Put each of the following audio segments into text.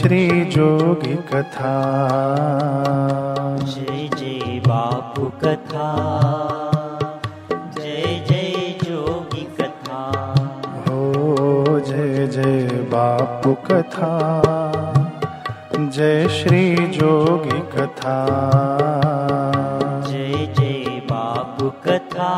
श्री कथा जय जय बापू कथा जय जय जोगी कथा हो जय जय बापू कथा जय श्री जोगी कथा जय जय बापू कथा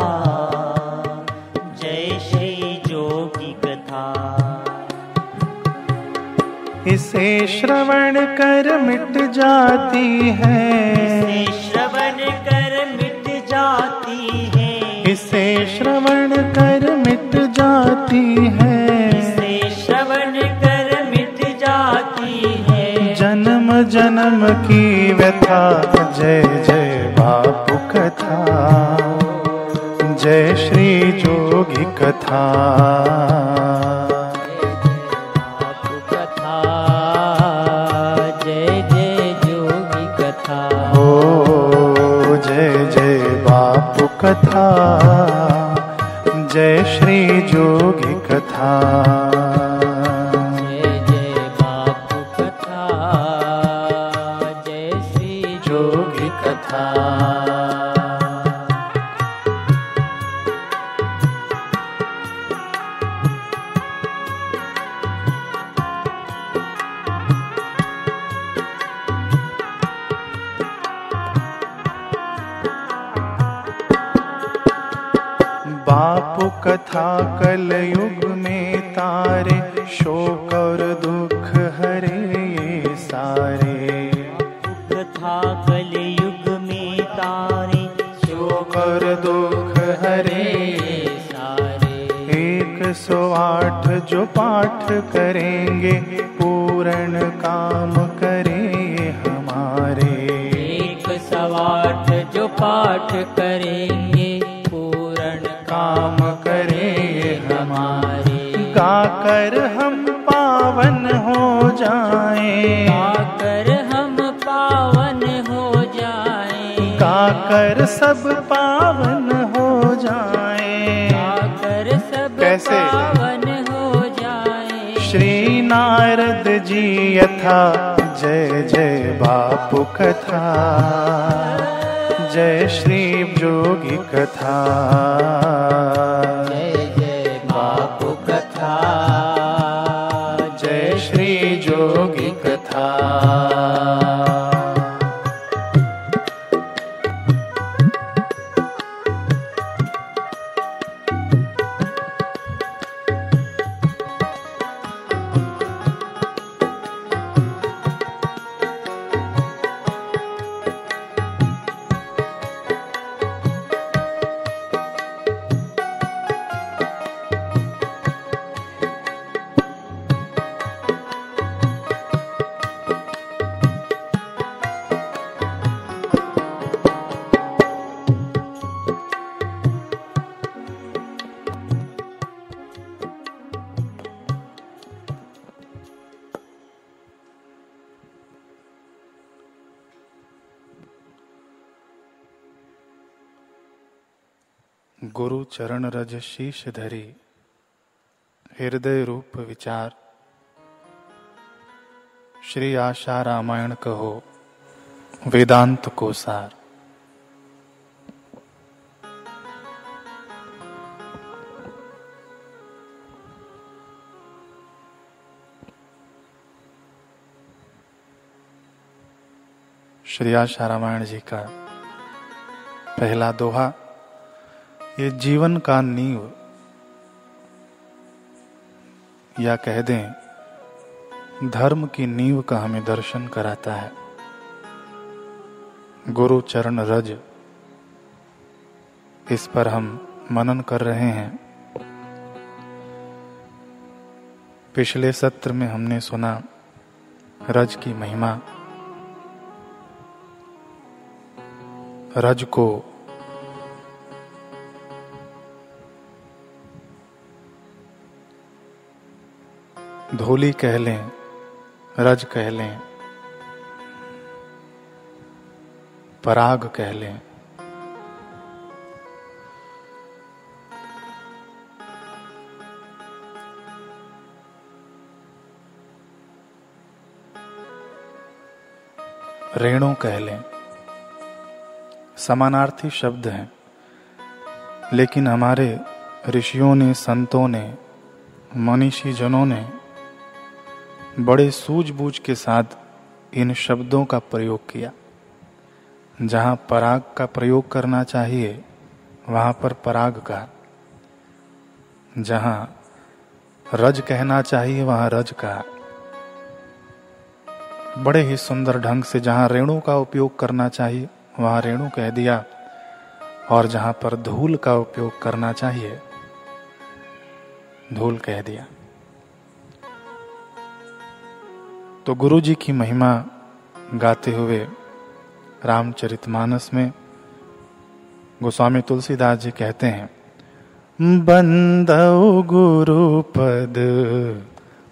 इसे श्रवण कर मिट जाती है। श्रवण कर मिट जाती है इसे श्रवण कर मिट जाती है श्रवण कर मिट जाती है। जन्म जन्म की व्यथा, जय जय बापू कथा। जय श्री जोगी कथा। कथा। जय श्री जोगी कथा। कथा कल युग में तारे शोक और दुख हरे ये सारे। कथा कल युग में तारे शोक और दुख हरे सारे। एक सौ आठ जो पाठ करेंगे पूर्ण काम करे हमारे। एक सवाठ जो पाठ करेंगे गाकर हम पावन हो जाएँ। आकर हम पावन हो जाएँ। गाकर सब पावन हो जाएँ। आकर सब कैसे? पावन हो जाएँ। श्री नारद जी यथा जय जय बापू कथा जय श्री जोगी कथा। जोगी शीश धरी, हृदय रूप विचार। श्री आशा रामायण कहो, वेदांत को सार श्री आशा रामायण जी का पहला दोहा। ये जीवन का नींव या कह दें, धर्म की नींव का हमें दर्शन कराता है। गुरु चरण रज, इस पर हम मनन कर रहे हैं। पिछले सत्र में हमने सुना रज की महिमा। रज को धोली कह लें, रज कह लें, पराग कह लें। रेणु कह लें, समानार्थी शब्द हैं, लेकिन हमारे ऋषियों ने, संतों ने मनीषी जनों ने बड़े सूझबूझ के साथ इन शब्दों का प्रयोग किया। जहाँ पराग का प्रयोग करना चाहिए, वहाँ पर पराग का। जहाँ रज कहना चाहिए, वहाँ रज का। बड़े ही सुंदर ढंग से जहाँ रेणु का उपयोग करना चाहिए, वहाँ रेणु कह दिया। और जहाँ पर धूल का उपयोग करना चाहिए, धूल कह दिया। तो गुरु जी की महिमा गाते हुए रामचरितमानस में गोस्वामी तुलसीदास जी कहते हैं, बंदौ गुरु पद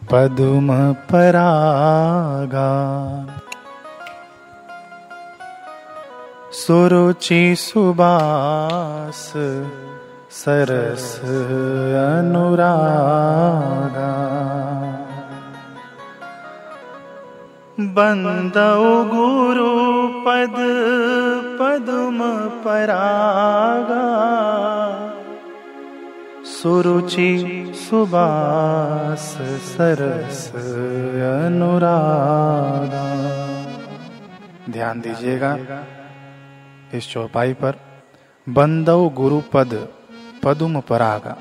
पदुम परागा। सुरुचि सुबास सरस अनुरागा। बंदौ गुरु पद, पदुम परागा। सुरुचि सुबास सरस अनुरागा ध्यान दीजिएगा इस चौपाई पर बंदव गुरुपद पदुम परागा।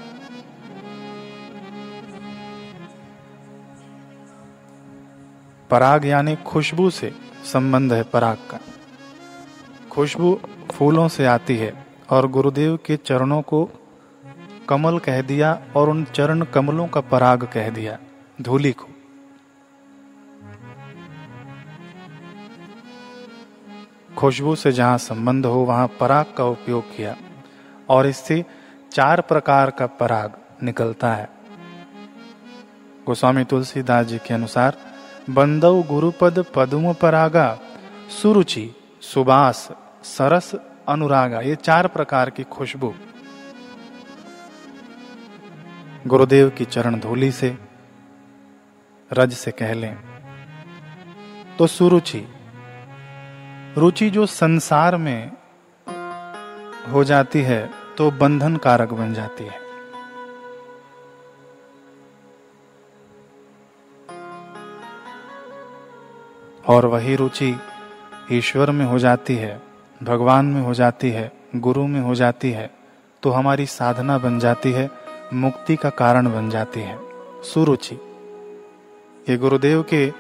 पराग यानी खुशबू से संबंध है पराग का। खुशबू फूलों से आती है और गुरुदेव के चरणों को कमल कह दिया और उन चरण कमलों का पराग कह दिया, धूली को। खुशबू से जहाँ संबंध हो, वहाँ पराग का उपयोग किया और इससे चार प्रकार का पराग निकलता है। गोस्वामी तुलसीदास जी के अनुसार बंदव गुरुपद पदुम परागा सुरुचि, सुबास, सरस, अनुरागा, ये चार प्रकार की खुशबू। गुरुदेव की चरण धूली से, रज से कह लें। तो सुरुचि, रुचि जो संसार में हो जाती है तो बंधन कारक बन जाती है। और वही रुचि ईश्वर में हो जाती है, भगवान में हो जाती है, गुरु में हो जाती है तो हमारी साधना बन जाती है, मुक्ति का कारण बन जाती है। सुरुचि। ये गुरुदेव के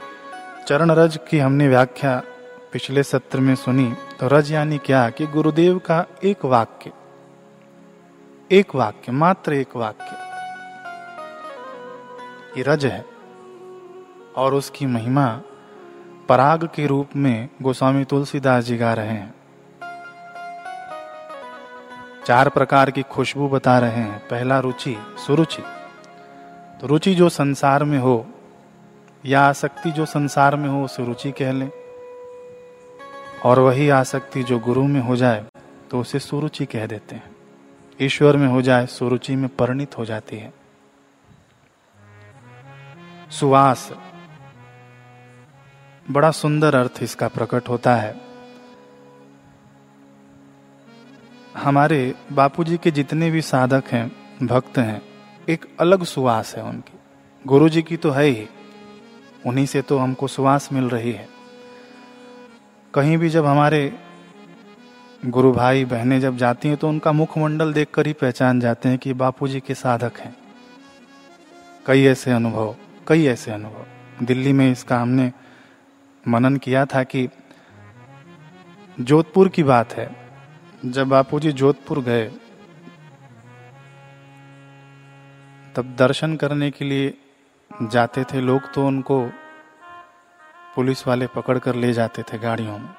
चरण रज की हमने व्याख्या पिछले सत्र में सुनी तो रज यानी क्या? कि गुरुदेव का एक वाक्य। एक वाक्य, मात्र एक वाक्य। ये रज है, और उसकी महिमा पराग के रूप में गोस्वामी तुलसीदास जी गा रहे हैं। चार प्रकार की खुशबू बता रहे हैं। पहला रुचि, सुरुचि। तो रुचि जो संसार में हो, या आसक्ति जो संसार में हो, उसे रुचि कह लें। और वही आसक्ति जो गुरु में हो जाए तो उसे सुरुचि कह देते हैं। ईश्वर में हो जाए, सुरुचि में परिणित हो जाती है। सुवास बड़ा सुंदर अर्थ इसका प्रकट होता है। हमारे बापूजी के जितने भी साधक हैं, भक्त हैं, एक अलग सुवास है उनकी। गुरु जी की तो है ही, उन्हीं से तो हमको सुवास मिल रही है। कहीं भी जब हमारे गुरु भाई बहनें जब जाती हैं तो उनका मुखमंडल देखकर ही पहचान जाते हैं कि बापूजी के साधक हैं। कई ऐसे अनुभव, कई ऐसे अनुभव। दिल्ली में इसका हमने मनन किया था कि जोधपुर की बात है। जब बापू जी जोधपुर गए, तब दर्शन करने के लिए जाते थे। लोग तो उनको पुलिस वाले पकड़ कर ले जाते थे गाड़ियों में।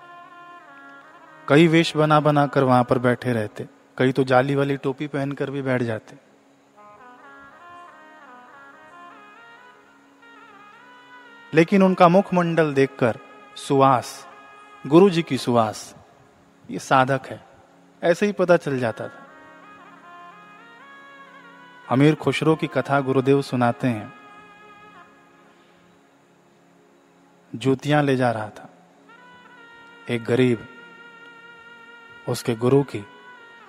कई वेश बना बना कर वहाँ पर बैठे रहते। कई तो जाली वाली टोपी पहनकर भी बैठ जाते। लेकिन उनका मुखमंडल देखकर सुवास गुरु जी की सुवास, ये साधक है, ऐसे ही पता चल जाता था। अमीर खुशरो की कथा गुरुदेव सुनाते हैं। जूतियाँ ले जा रहा था। एक गरीब, उसके गुरु की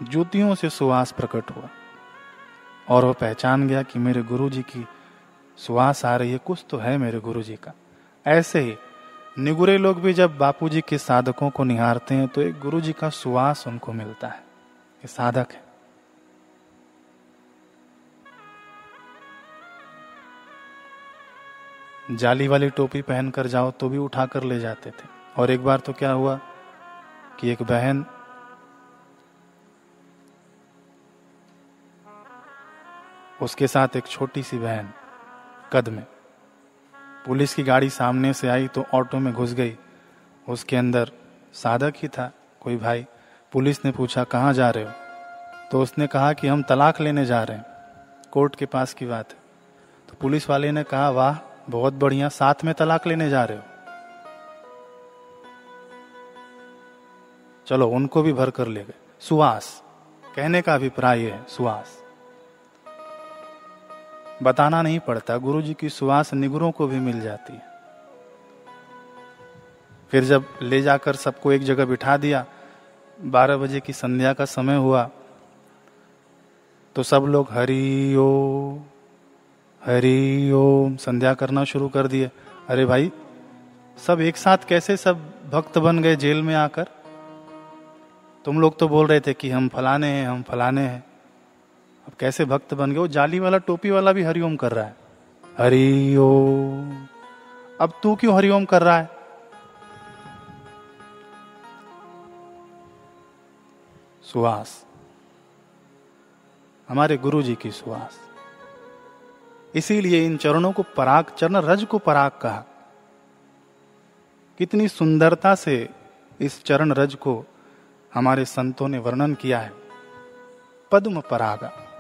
जूतियों से सुवास प्रकट हुआ और वो पहचान गया कि मेरे गुरु जी की सुवास आ रही है, कुछ तो है मेरे गुरु जी का। ऐसे ही, निगुरे लोग भी जब बापूजी के साधकों को निहारते हैं तो एक गुरु जी का सुहास उनको मिलता है। ये साधक है। जाली वाली टोपी पहनकर जाओ तो भी उठाकर ले जाते थे। और एक बार तो क्या हुआ कि एक बहन उसके साथ एक छोटी सी बहन कद में। पुलिस की गाड़ी सामने से आई तो ऑटो में घुस गई। उसके अंदर साधक ही था कोई भाई। पुलिस ने पूछा, कहाँ जा रहे हो? तो उसने कहा कि, हम तलाक लेने जा रहे हैं। कोर्ट के पास की बात है। तो पुलिस वाले ने कहा, वाह, बहुत बढ़िया, साथ में तलाक लेने जा रहे हो। चलो, उनको भी भर कर ले गए। सुहास, कहने का अभिप्राय है सुवास बताना नहीं पड़ता। गुरु जी की सुहास निगुरों को भी मिल जाती है। फिर जब ले जाकर सबको एक जगह बिठा दिया, बारह बजे की संध्या का समय हुआ तो सब लोग हरी ओ हरी ओम संध्या करना शुरू कर दिए। अरे भाई, सब एक साथ कैसे सब भक्त बन गए जेल में आकर? तुम लोग तो बोल रहे थे कि हम फलाने हैं, हम फलाने हैं। अब कैसे भक्त बन गए? वो जाली वाला, टोपी वाला भी हरिओम कर रहा है। हरि ओम अब तू क्यों हरिओम कर रहा है? सुहास। हमारे गुरु जी की सुहास। इसीलिए इन चरणों को पराग, चरण रज को पराग कहा। कितनी सुंदरता से इस चरण रज को हमारे संतों ने वर्णन किया है। पद्म परागा।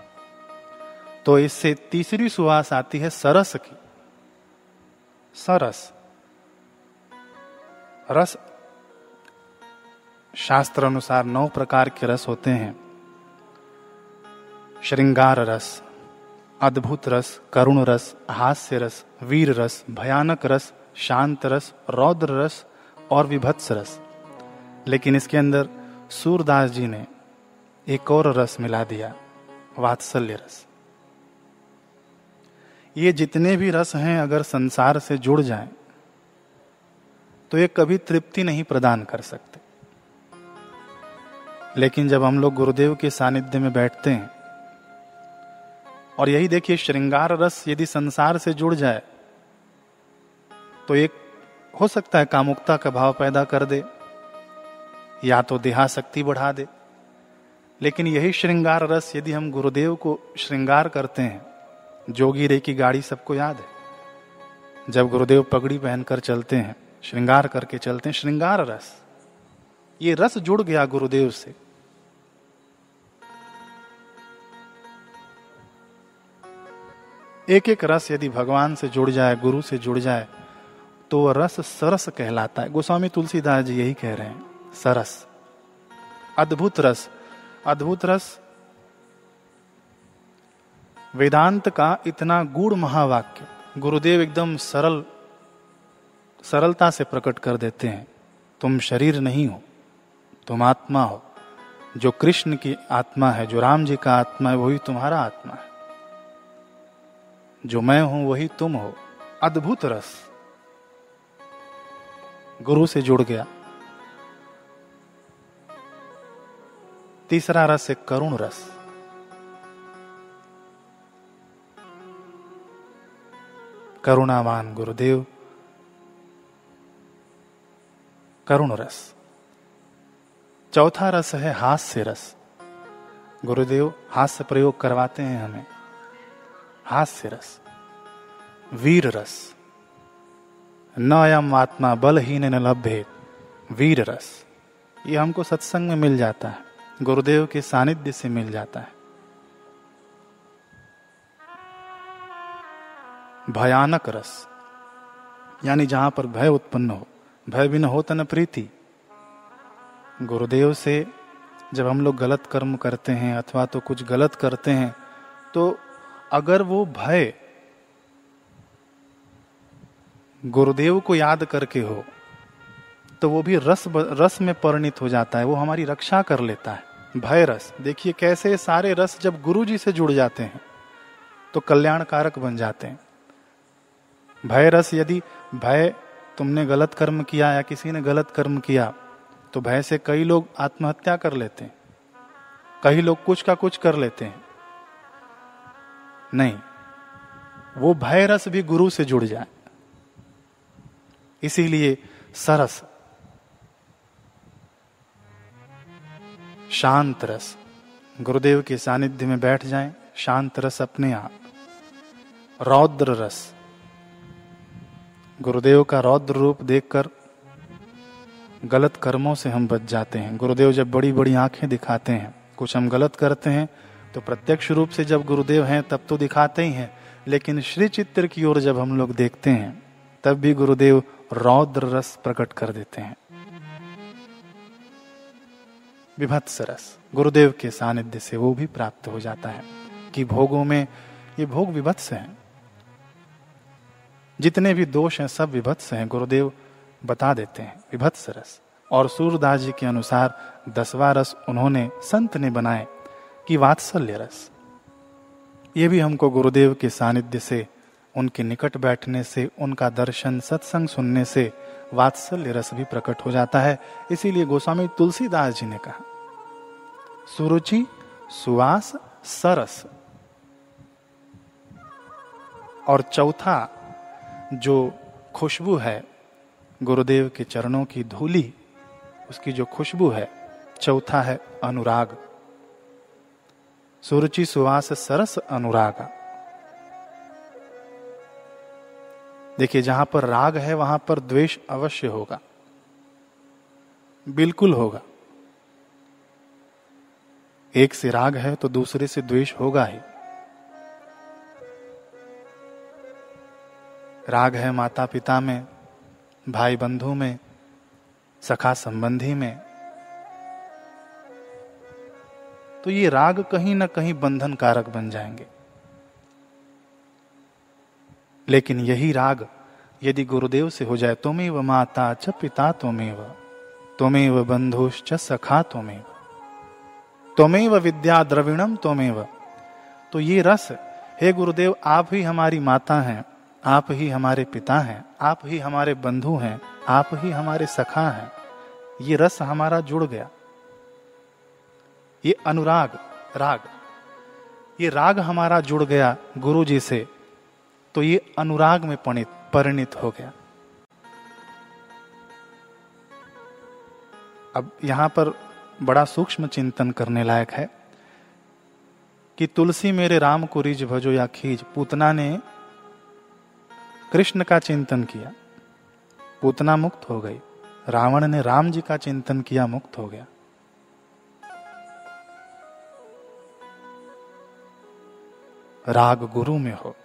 तो इससे तीसरी सुहास आती है सरस की। सरस। रस शास्त्र अनुसार नौ प्रकार के रस होते हैं। श्रृंगार रस, अद्भुत रस, करुण रस, हास्य रस, वीर रस, भयानक रस, शांत रस, रौद्र रस और विभत्स रस। लेकिन इसके अंदर सूरदास जी ने एक और रस मिला दिया, वात्सल्य रस। ये जितने भी रस हैं अगर संसार से जुड़ जाए तो ये कभी तृप्ति नहीं प्रदान कर सकते। लेकिन जब हम लोग गुरुदेव के सानिध्य में बैठते हैं, और यही देखिए श्रृंगार रस यदि संसार से जुड़ जाए तो एक हो सकता है कामुकता का भाव पैदा कर दे, या तो देहाशक्ति बढ़ा दे। लेकिन यही श्रृंगार रस यदि हम गुरुदेव को श्रृंगार करते हैं जोगी रे की गाड़ी सबको याद है। जब गुरुदेव पगड़ी पहनकर चलते हैं, श्रृंगार करके चलते हैं, श्रृंगार रस। ये रस जुड़ गया गुरुदेव से। एक एक रस यदि भगवान से जुड़ जाए, गुरु से जुड़ जाए तो वह रस सरस कहलाता है। गोस्वामी तुलसीदास जी यही कह रहे हैं, सरस। अद्भुत रस अद्भुत रस वेदांत का इतना गूढ़ महावाक्य गुरुदेव एकदम सरल, सरलता से प्रकट कर देते हैं। तुम शरीर नहीं हो, तुम आत्मा हो। जो कृष्ण की आत्मा है, जो राम जी का आत्मा है, वही तुम्हारा आत्मा है। जो मैं हूँ, वही तुम हो। अद्भुत रस। गुरु से जुड़ गया। तीसरा रस है करुण रस। करुणावान गुरुदेव। करुण रस। चौथा रस है हास्य रस। गुरुदेव, हास्य प्रयोग करवाते हैं हमें। हास्य रस। वीर रस। न अयम आत्मा बलहीन न लभ्य। वीर रस। ये हमको सत्संग में मिल जाता है। गुरुदेव के सानिध्य से मिल जाता है। भयानक रस। यानी जहाँ पर भय उत्पन्न हो, भय भी न हो तन प्रीति। गुरुदेव से जब हम लोग गलत कर्म करते हैं अथवा तो कुछ गलत करते हैं तो अगर वो भय गुरुदेव को याद करके हो तो वो भी रस रस में परिणित हो जाता है, वो हमारी रक्षा कर लेता है। भय रस। देखिए कैसे सारे रस जब गुरु जी से जुड़ जाते हैं तो कल्याणकारक बन जाते हैं। भय रस यदि भय तुमने गलत कर्म किया या किसी ने गलत कर्म किया तो भय से कई लोग आत्महत्या कर लेते हैं। कई लोग कुछ का कुछ कर लेते हैं। नहीं, वो भय रस भी गुरु से जुड़ जाए। इसीलिए सरस, शांत रस। गुरुदेव के सानिध्य में बैठ जाएँ, शांत रस अपने आप। रौद्र रस। गुरुदेव का रौद्र रूप देखकर गलत कर्मों से हम बच जाते हैं। गुरुदेव जब बड़ी बड़ी आँखें दिखाते हैं, कुछ हम गलत करते हैं तो प्रत्यक्ष रूप से जब गुरुदेव हैं, तब तो दिखाते ही हैं। लेकिन श्री चित्र की ओर जब हम लोग देखते हैं, तब भी गुरुदेव रौद्र रस प्रकट कर देते हैं। विभत्स रस, गुरुदेव के सानिध्य से वो भी प्राप्त हो जाता है कि भोगों में ये भोग विभत्स हैं। जितने भी दोष हैं, सब विभत्स हैं, गुरुदेव बता देते हैं, विभत्स रस। और सूरदास जी के अनुसार दसवा रस उन्होंने संत ने बनाए कि वात्सल्य रस। ये भी हमको गुरुदेव के सानिध्य से, उनके निकट बैठने से, उनका दर्शन, सत्संग सुनने से वात्सल्य रस भी प्रकट हो जाता है। इसीलिए गोस्वामी तुलसीदास जी ने कहा, सुरुचि सुवास सरस। और चौथा जो खुशबू है, गुरुदेव के चरणों की धूली, उसकी जो खुशबू है, चौथा है अनुराग। सुरुचि सुवास सरस अनुराग। देखिए, जहाँ पर राग है, वहाँ पर द्वेष अवश्य होगा। बिल्कुल होगा। एक से राग है तो दूसरे से द्वेष होगा ही। राग है माता पिता में भाई बंधु में सखा संबंधी में। तो ये राग कहीं ना कहीं बंधन कारक बन जाएँगे। लेकिन यही राग यदि गुरुदेव से हो जाए, तुमेव माता च पिता तुमेव तुमेव बंधुश्च सखा तुमेव तुमेव विद्या द्रविणम तुमेव। तो ये रस, हे गुरुदेव, आप ही हमारी माता हैं। आप ही हमारे पिता हैं, आप ही हमारे बंधु हैं, आप ही हमारे सखा हैं। ये रस हमारा जुड़ गया। ये अनुराग, राग। ये राग हमारा जुड़ गया गुरु जी से तो ये अनुराग में परिणित परिणित हो गया। अब यहाँ पर बड़ा सूक्ष्म चिंतन करने लायक है कि तुलसी मेरे राम को रिज भजो या खीज, पूतना ने कृष्ण का चिंतन किया। पूतना मुक्त हो गई। रावण ने राम जी का चिंतन किया, मुक्त हो गया। राग गुरु में हो।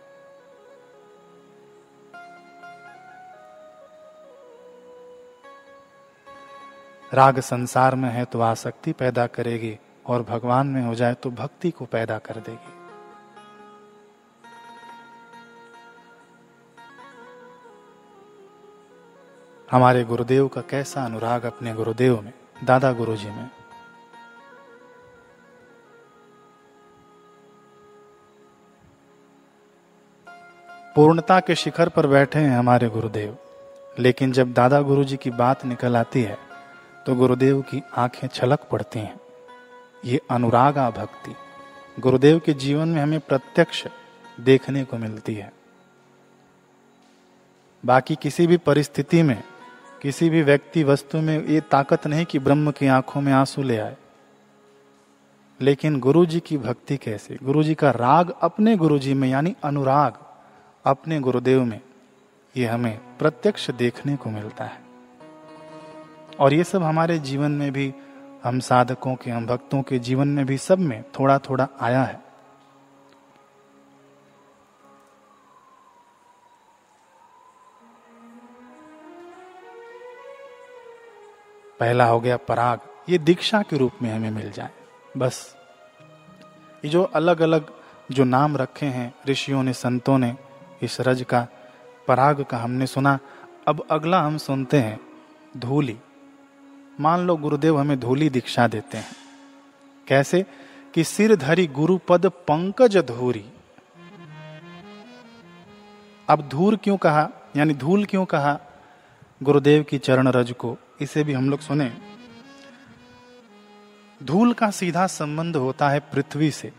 राग संसार में है तो आसक्ति पैदा करेगी और भगवान में हो जाए तो भक्ति को पैदा कर देगी। हमारे गुरुदेव का कैसा अनुराग अपने गुरुदेव में, दादा गुरु जी में। पूर्णता के शिखर पर बैठे हैं हमारे गुरुदेव, लेकिन जब दादा गुरु जी की बात निकल आती है तो गुरुदेव की आँखें छलक पड़ती हैं। ये अनुरागा भक्ति गुरुदेव के जीवन में हमें प्रत्यक्ष देखने को मिलती है। बाकी किसी भी परिस्थिति में किसी भी व्यक्ति वस्तु में ये ताकत नहीं कि ब्रह्म की आँखों में आँसू ले आए। लेकिन गुरु जी की भक्ति कैसे? गुरु जी का राग अपने गुरु जी में, यानी अनुराग अपने गुरुदेव में, ये हमें प्रत्यक्ष देखने को मिलता है। और ये सब हमारे जीवन में भी, हम साधकों के, हम भक्तों के जीवन में भी सब में थोड़ा थोड़ा आया है। पहला हो गया पराग। ये दीक्षा के रूप में हमें मिल जाए। बस। ये जो अलग अलग जो नाम रखे हैं, ऋषियों ने, संतों ने, इस रज का, पराग का हमने सुना। अब अगला हम सुनते हैं, धूली। मान लो गुरुदेव हमें धूली दीक्षा देते हैं। कैसे? कि सिर धरी गुरुपद पंकज धूरी। अब धूर क्यों कहा? यानी धूल क्यों कहा? गुरुदेव की चरण रज को इसे भी हम लोग सुने। धूल का सीधा संबंध होता है पृथ्वी से।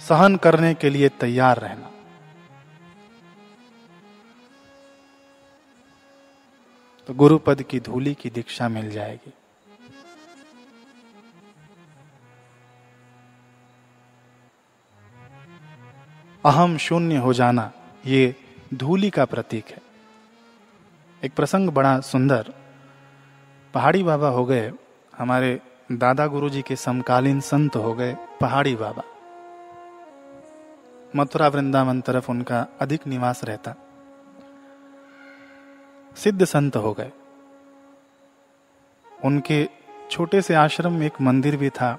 सहन करने के लिए तैयार रहना। तो गुरुपद की धूली की दीक्षा मिल जाएगी। अहम शून्य हो जाना ये धूली का प्रतीक है। एक प्रसंग बड़ा सुंदर। पहाड़ी बाबा हो गए, हमारे दादा गुरुजी के समकालीन संत हो गए पहाड़ी बाबा। मथुरा वृंदावन तरफ़ उनका अधिक निवास रहता। सिद्ध संत हो गए। उनके छोटे से आश्रम में एक मंदिर भी था,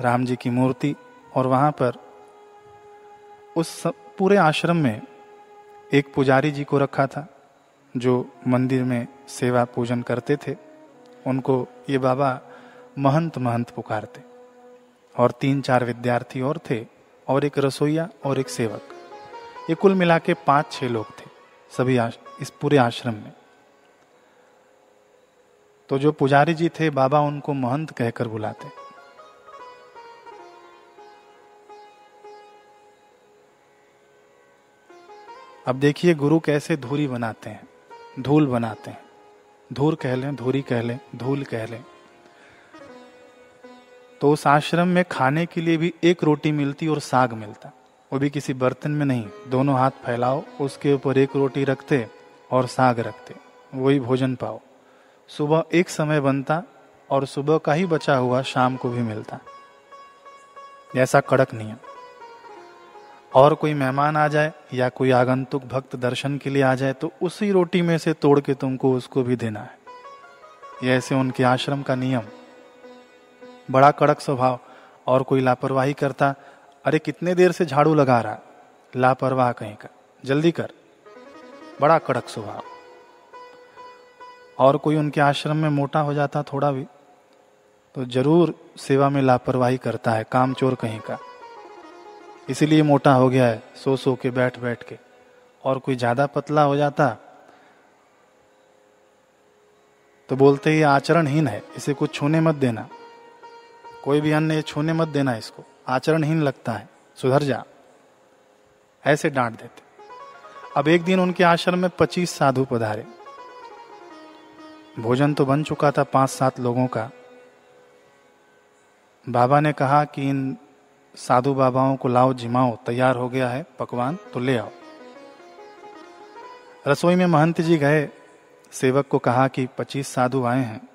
राम जी की मूर्ति, और वहाँ पर उस पूरे आश्रम में एक पुजारी जी को रखा था। जो मंदिर में सेवा पूजन करते थे, उनको ये बाबा महंत महंत पुकारते। और तीन चार विद्यार्थी और थे, और एक रसोईया और एक सेवक। ये कुल मिला के पाँच छह लोग थे, सभी इस पूरे आश्रम में। तो जो पुजारी जी थे, बाबा उनको महंत कहकर बुलाते। अब देखिए गुरु कैसे धूरी बनाते हैं। धूल बनाते हैं। धूल कह लें, धूरी कह लें, धूल कह लें। तो उस आश्रम में खाने के लिए भी एक रोटी मिलती और साग मिलता। वो भी किसी बर्तन में नहीं, दोनों हाथ फैलाओ, उसके ऊपर एक रोटी रखते और साग रखते, वही भोजन पाओ। सुबह एक समय बनता और सुबह का ही बचा हुआ शाम को भी मिलता। ऐसा कड़क नियम। और कोई मेहमान आ जाए या कोई आगंतुक भक्त दर्शन के लिए आ जाए तो उसी रोटी में से तोड़ के तुमको उसको भी देना है। ऐसे उनके आश्रम का नियम। बड़ा कड़क स्वभाव और कोई लापरवाही करता, अरे कितने देर से झाड़ू लगा रहा? लापरवाह कहीं का। जल्दी कर। बड़ा कड़क स्वभाव। और कोई उनके आश्रम में मोटा हो जाता थोड़ा भी तो ज़रूर सेवा में लापरवाही करता है, काम चोर कहीं का। इसीलिए मोटा हो गया है सो सो के बैठ बैठ के। और कोई ज़्यादा पतला हो जाता तो बोलते ही आचरणहीन है, इसे कुछ छूने मत देना। कोई भी अन्न ये छूने मत देना इसको, आचरणहीन लगता है, सुधर जा। ऐसे डांट देते। अब एक दिन उनके आश्रम में पच्चीस साधु पधारे। भोजन तो बन चुका था पाँच सात लोगों का। बाबा ने कहा कि इन साधु बाबाओं को लाओ, जिमाओ, तैयार हो गया है, पकवान तो ले आओ। रसोई में महंत जी गए, सेवक को कहा कि पच्चीस साधु आए हैं।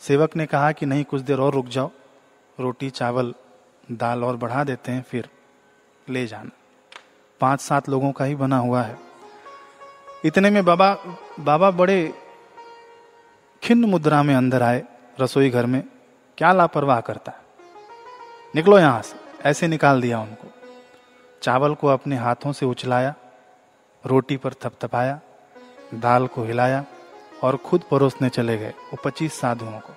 सेवक ने कहा कि नहीं, कुछ देर और रुक जाओ। रोटी, चावल, दाल और बढ़ा देते हैं, फिर ले जाना। पाँच सात लोगों का ही बना हुआ है। इतने में बाबा बाबा बड़े खिन्न मुद्रा में अंदर आए, रसोई घर में। क्या लापरवाह करता है? निकलो यहाँ से। ऐसे निकाल दिया उनको। चावल को अपने हाथों से उछलाया, रोटी पर थपथपाया, दाल को हिलाया और खुद परोसने चले गए वो पच्चीस साधुओं को।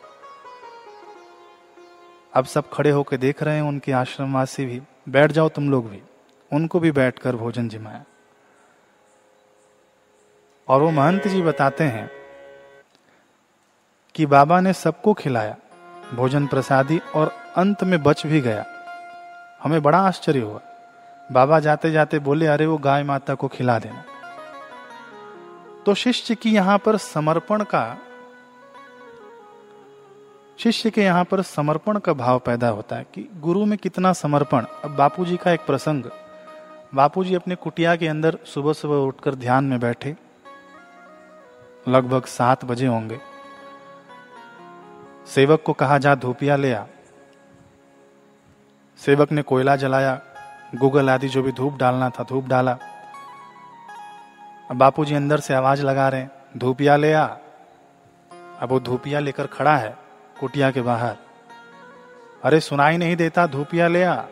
अब सब खड़े होकर देख रहे हैं, उनके आश्रमवासी भी, बैठ जाओ तुम लोग भी। उनको भी बैठकर भोजन जिमाया। और वो महंत जी बताते हैं कि बाबा ने सबको खिलाया, भोजन प्रसादी और अंत में बच भी गया। हमें बड़ा आश्चर्य हुआ। बाबा जाते जाते बोले, अरे, वो गाय माता को खिला देना। तो शिष्य की यहाँ पर समर्पण का, शिष्य के यहाँ पर समर्पण का भाव पैदा होता है कि गुरु में कितना समर्पण। अब बापूजी का एक प्रसंग। बापूजी अपने कुटिया के अंदर सुबह सुबह उठकर ध्यान में बैठे। लगभग सात बजे होंगे। सेवक को कहा, जा धोपिया ले आ। सेवक ने कोयला जलाया, गूगल आदि जो भी धूप डालना था धूप डाला। अब बापूजी अंदर से आवाज़ लगा रहे धूपिया ले आ। अब वो धूपिया लेकर खड़ा है, कुटिया के बाहर। अरे सुनाई नहीं देता, धूपिया ले आ।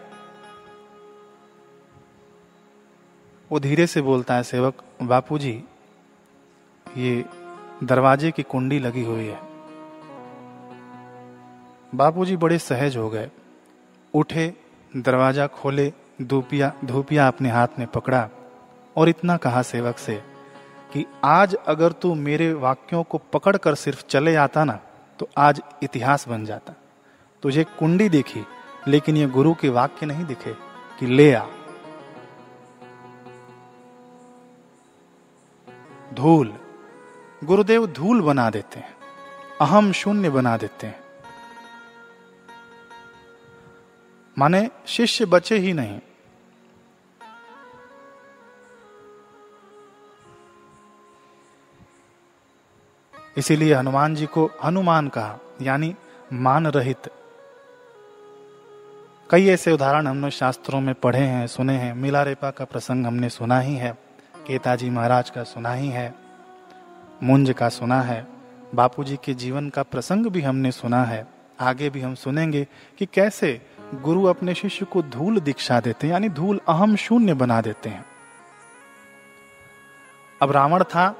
वो धीरे से बोलता है, सेवक बापू जी ये दरवाजे की कुंडी लगी हुई है। बापूजी बड़े सहज हो गए। उठे, दरवाज़ा खोले, धूपिया धूपिया अपने हाथ में पकड़ा और इतना कहा सेवक से कि आज अगर तू मेरे वाक्यों को पकड़कर सिर्फ़ चले आता ना तो आज इतिहास बन जाता। तुझे कुंडी दिखी, लेकिन ये गुरु के वाक्य नहीं दिखे कि ले आ। धूल। गुरुदेव धूल बना देते हैं, अहम शून्य बना देते हैं। माने शिष्य बचे ही नहीं। इसीलिए हनुमान जी को हनुमान कहा, यानी मान रहित कई ऐसे उदाहरण हमने शास्त्रों में पढ़े हैं, सुने हैं। मिला रेपा का प्रसंग हमने सुना ही है, केताजी महाराज का सुना ही है, मुंज का सुना है, बापूजी के जीवन का प्रसंग भी हमने सुना है। आगे भी हम सुनेंगे कि कैसे गुरु अपने शिष्य को धूल दीक्षा देते हैं, यानी धूल अहम शून्य बना देते हैं। अब रावण था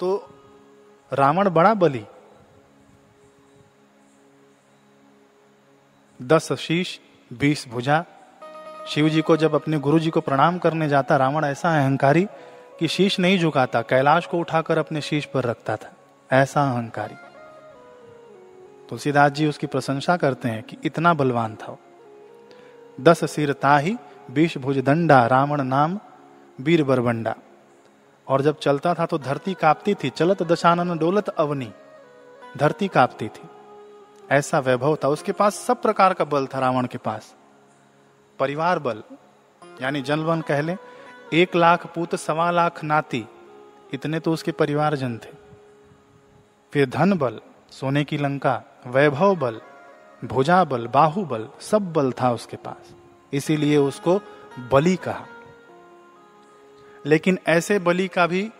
तो रावण बड़ा बली। दस शीश, बीस भुजा। शिव जी को जब अपने गुरु जी को प्रणाम करने जाता, रावण ऐसा अहंकारी कि शीश नहीं झुकाता, कैलाश को उठाकर अपने शीश पर रखता था। ऐसा अहंकारी। तुलसीदास जी उसकी प्रशंसा करते हैं कि इतना बलवान था दस सिर ताही, बीस भुज दंडा, रावण नाम, वीर बरबंडा। और जब चलता था तो धरती कांपती थी, चलत दशानन, डोलत अवनी। धरती कांपती थी। ऐसा वैभव था, उसके पास सब प्रकार का बल था रावण के पास। परिवार बल, यानी जनवन कह ले, एक लाख पूत, सवा लाख नाती, इतने तो उसके परिवार जन थे। फिर धन बल, सोने की लंका, वैभव बल भुजा बल बाहुबल, सब बल था उसके पास। इसीलिए उसको बलि कहा। लेकिन ऐसे बलि का भी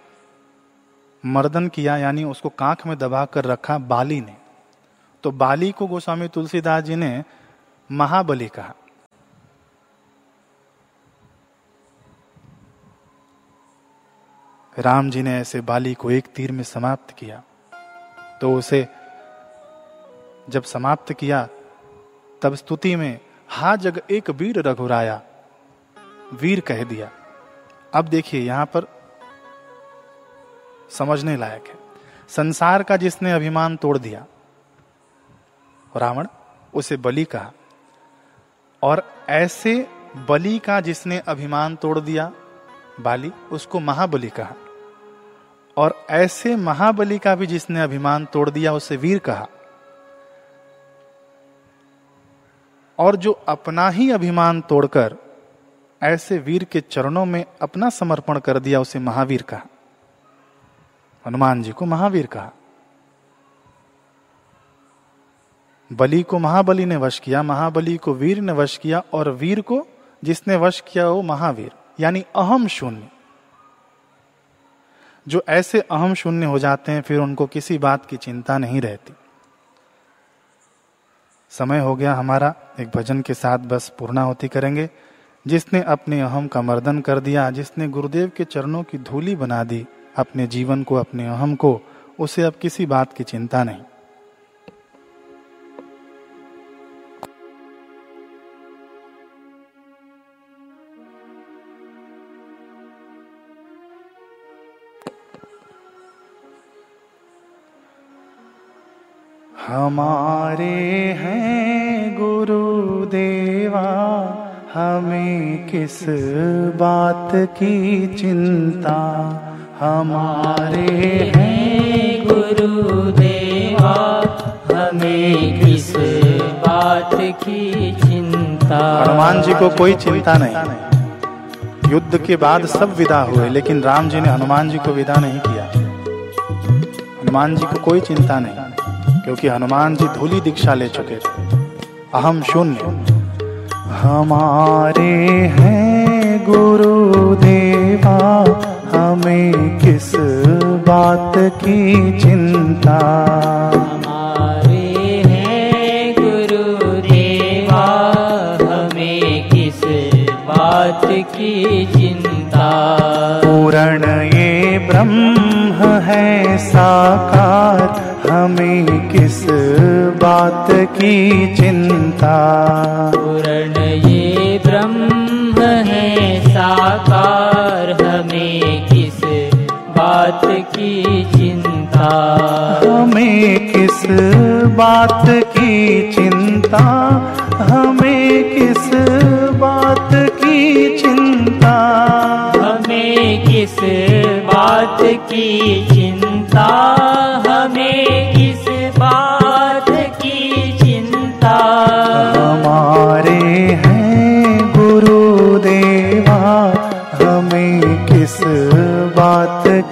मर्दन किया, यानी उसको कांख में दबा कर रखा बाली ने। तो बाली को गोस्वामी तुलसीदास जी ने महाबली कहा। राम जी ने ऐसे बाली को एक तीर में समाप्त किया। तो उसे जब समाप्त किया तब स्तुति में हा जग एक वीर रघुराया। वीर कह दिया, अब देखिए, यहाँ पर समझने लायक है। संसार का जिसने अभिमान तोड़ दिया, रावण, उसे बलि कहा। और ऐसे बलि का जिसने अभिमान तोड़ दिया, बाली, उसको महाबली कहा। और ऐसे महाबली का भी जिसने अभिमान तोड़ दिया, उसे वीर कहा। और जो अपना ही अभिमान तोड़कर ऐसे वीर के चरणों में अपना समर्पण कर दिया उसे महावीर कहा हनुमान जी को महावीर कहा। बलि को महाबली ने वश किया, महाबली को वीर ने वश किया और वीर को जिसने वश किया वो महावीर, यानी अहम शून्य। जो ऐसे अहम शून्य हो जाते हैं, फिर उनको किसी बात की चिंता नहीं रहती। समय हो गया हमारा, एक भजन के साथ बस पूर्णाहुति करेंगे। जिसने अपने अहम का मर्दन कर दिया, जिसने गुरुदेव के चरणों की धूली बना दी, अपने जीवन को, अपने अहम को, उसे अब किसी बात की चिंता नहीं। हमारे हैं गुरुदेवा, हमें किस बात की चिंता? हमारे हैं गुरुदेवा, हमें किस बात की चिंता? हनुमान जी को कोई चिंता नहीं। युद्ध के बाद सब विदा हुए, लेकिन राम जी ने हनुमान जी को विदा नहीं किया। हनुमान जी को कोई चिंता नहीं। क्योंकि हनुमान जी धूली दीक्षा ले चुके थे। अहम शून्य। हमारे हैं गुरुदेवा हमें किस बात की चिंता? हमारे हैं गुरुदेवा हमें किस बात की चिंता? पूर्ण ये ब्रह्म है साकार। बात की चिंता। पूर्ण ये ब्रह्म है साकार हमें किस बात की चिंता? हमें किस बात की चिंता? हमें किस बात की चिंता? हमें किस बात की चिंता? हमें किस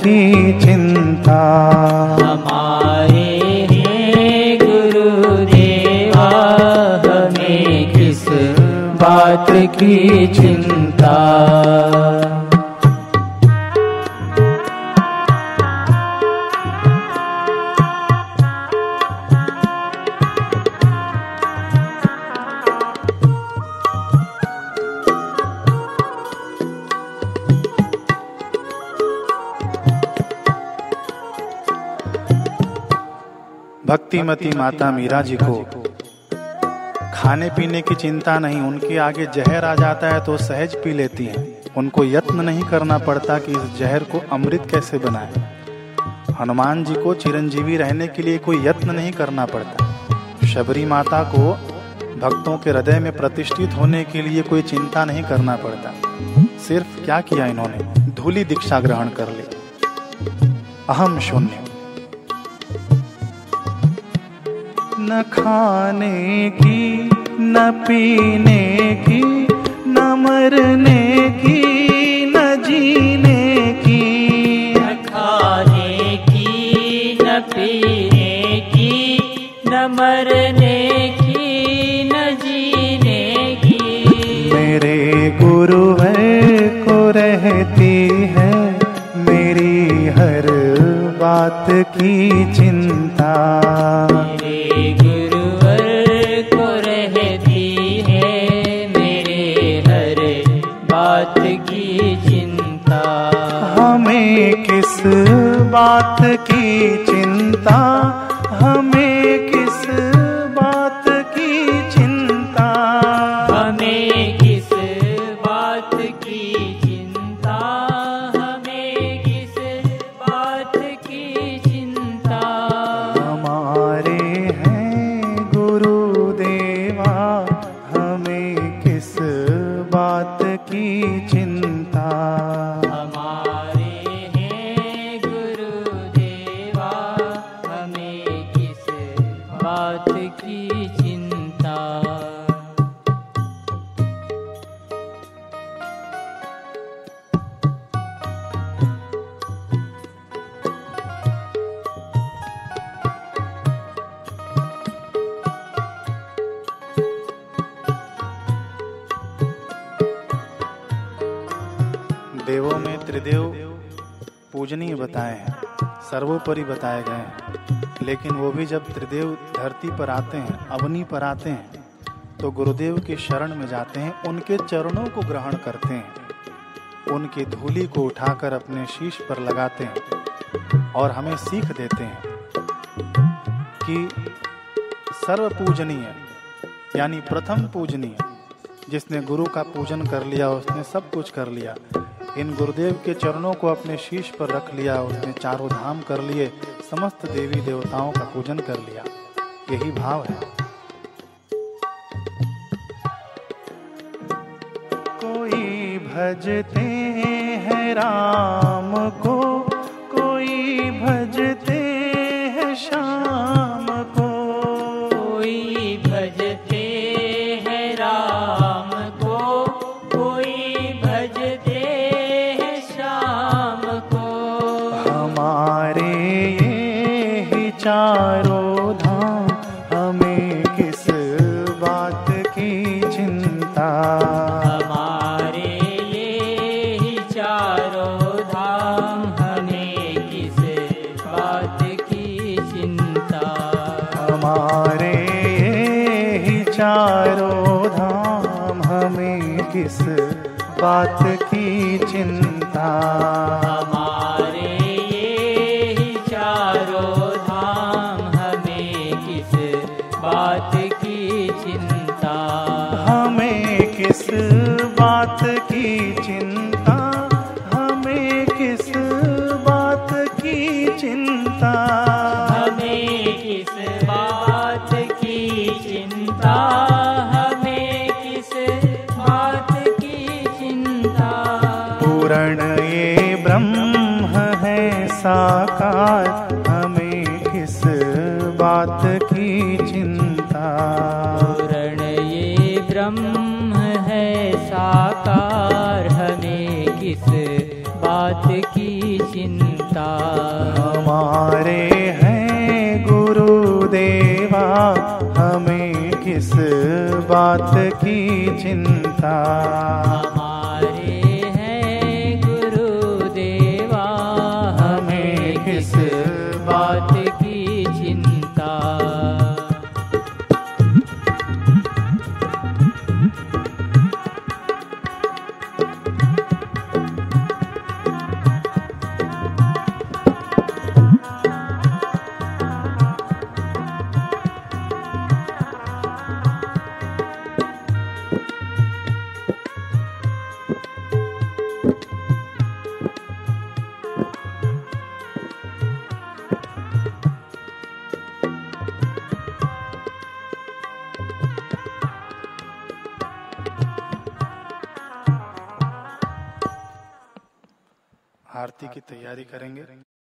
की चिंता। हमारे हैं गुरुदेवा हमें किस बात की चिंता? भक्तिमती माता मीरा जी को। खाने पीने की चिंता नहीं, उनके आगे जहर आ जाता है तो सहज पी लेती हैं। उनको यत्न नहीं करना पड़ता कि इस जहर को अमृत कैसे बनाए। हनुमान जी को चिरंजीवी रहने के लिए कोई यत्न नहीं करना पड़ता। शबरी माता को भक्तों के हृदय में प्रतिष्ठित होने के लिए कोई चिंता नहीं करना पड़ता। सिर्फ़ क्या किया इन्होंने? धूली दीक्षा ग्रहण कर ली। अहम शून्य। न खाने की न पीने की न मरने की न जीने की। न खाने की न पीने की न मरने की न जीने की। मेरे गुरु है को रहती है मेरी हर बात की चिंता। बात की चिंता पूजनीय बताए हैं सर्वोपरि बताए गए हैं। लेकिन वो भी जब त्रिदेव धरती पर आते हैं अवनी पर आते हैं तो गुरुदेव के शरण में जाते हैं उनके चरणों को ग्रहण करते हैं उनकी धूली को उठाकर अपने शीश पर लगाते हैं और हमें सीख देते हैं कि सर्व पूजनीय यानी प्रथम पूजनीय जिसने गुरु का पूजन कर लिया उसने सब कुछ कर लिया इन गुरुदेव के चरणों को अपने शीश पर रख लिया, उसने चारों धाम कर लिए, समस्त देवी देवताओं का पूजन कर लिया। यही भाव है। कोई भजते हैं राम को हमारे हैं गुरुदेवा हमें किस बात की चिंता?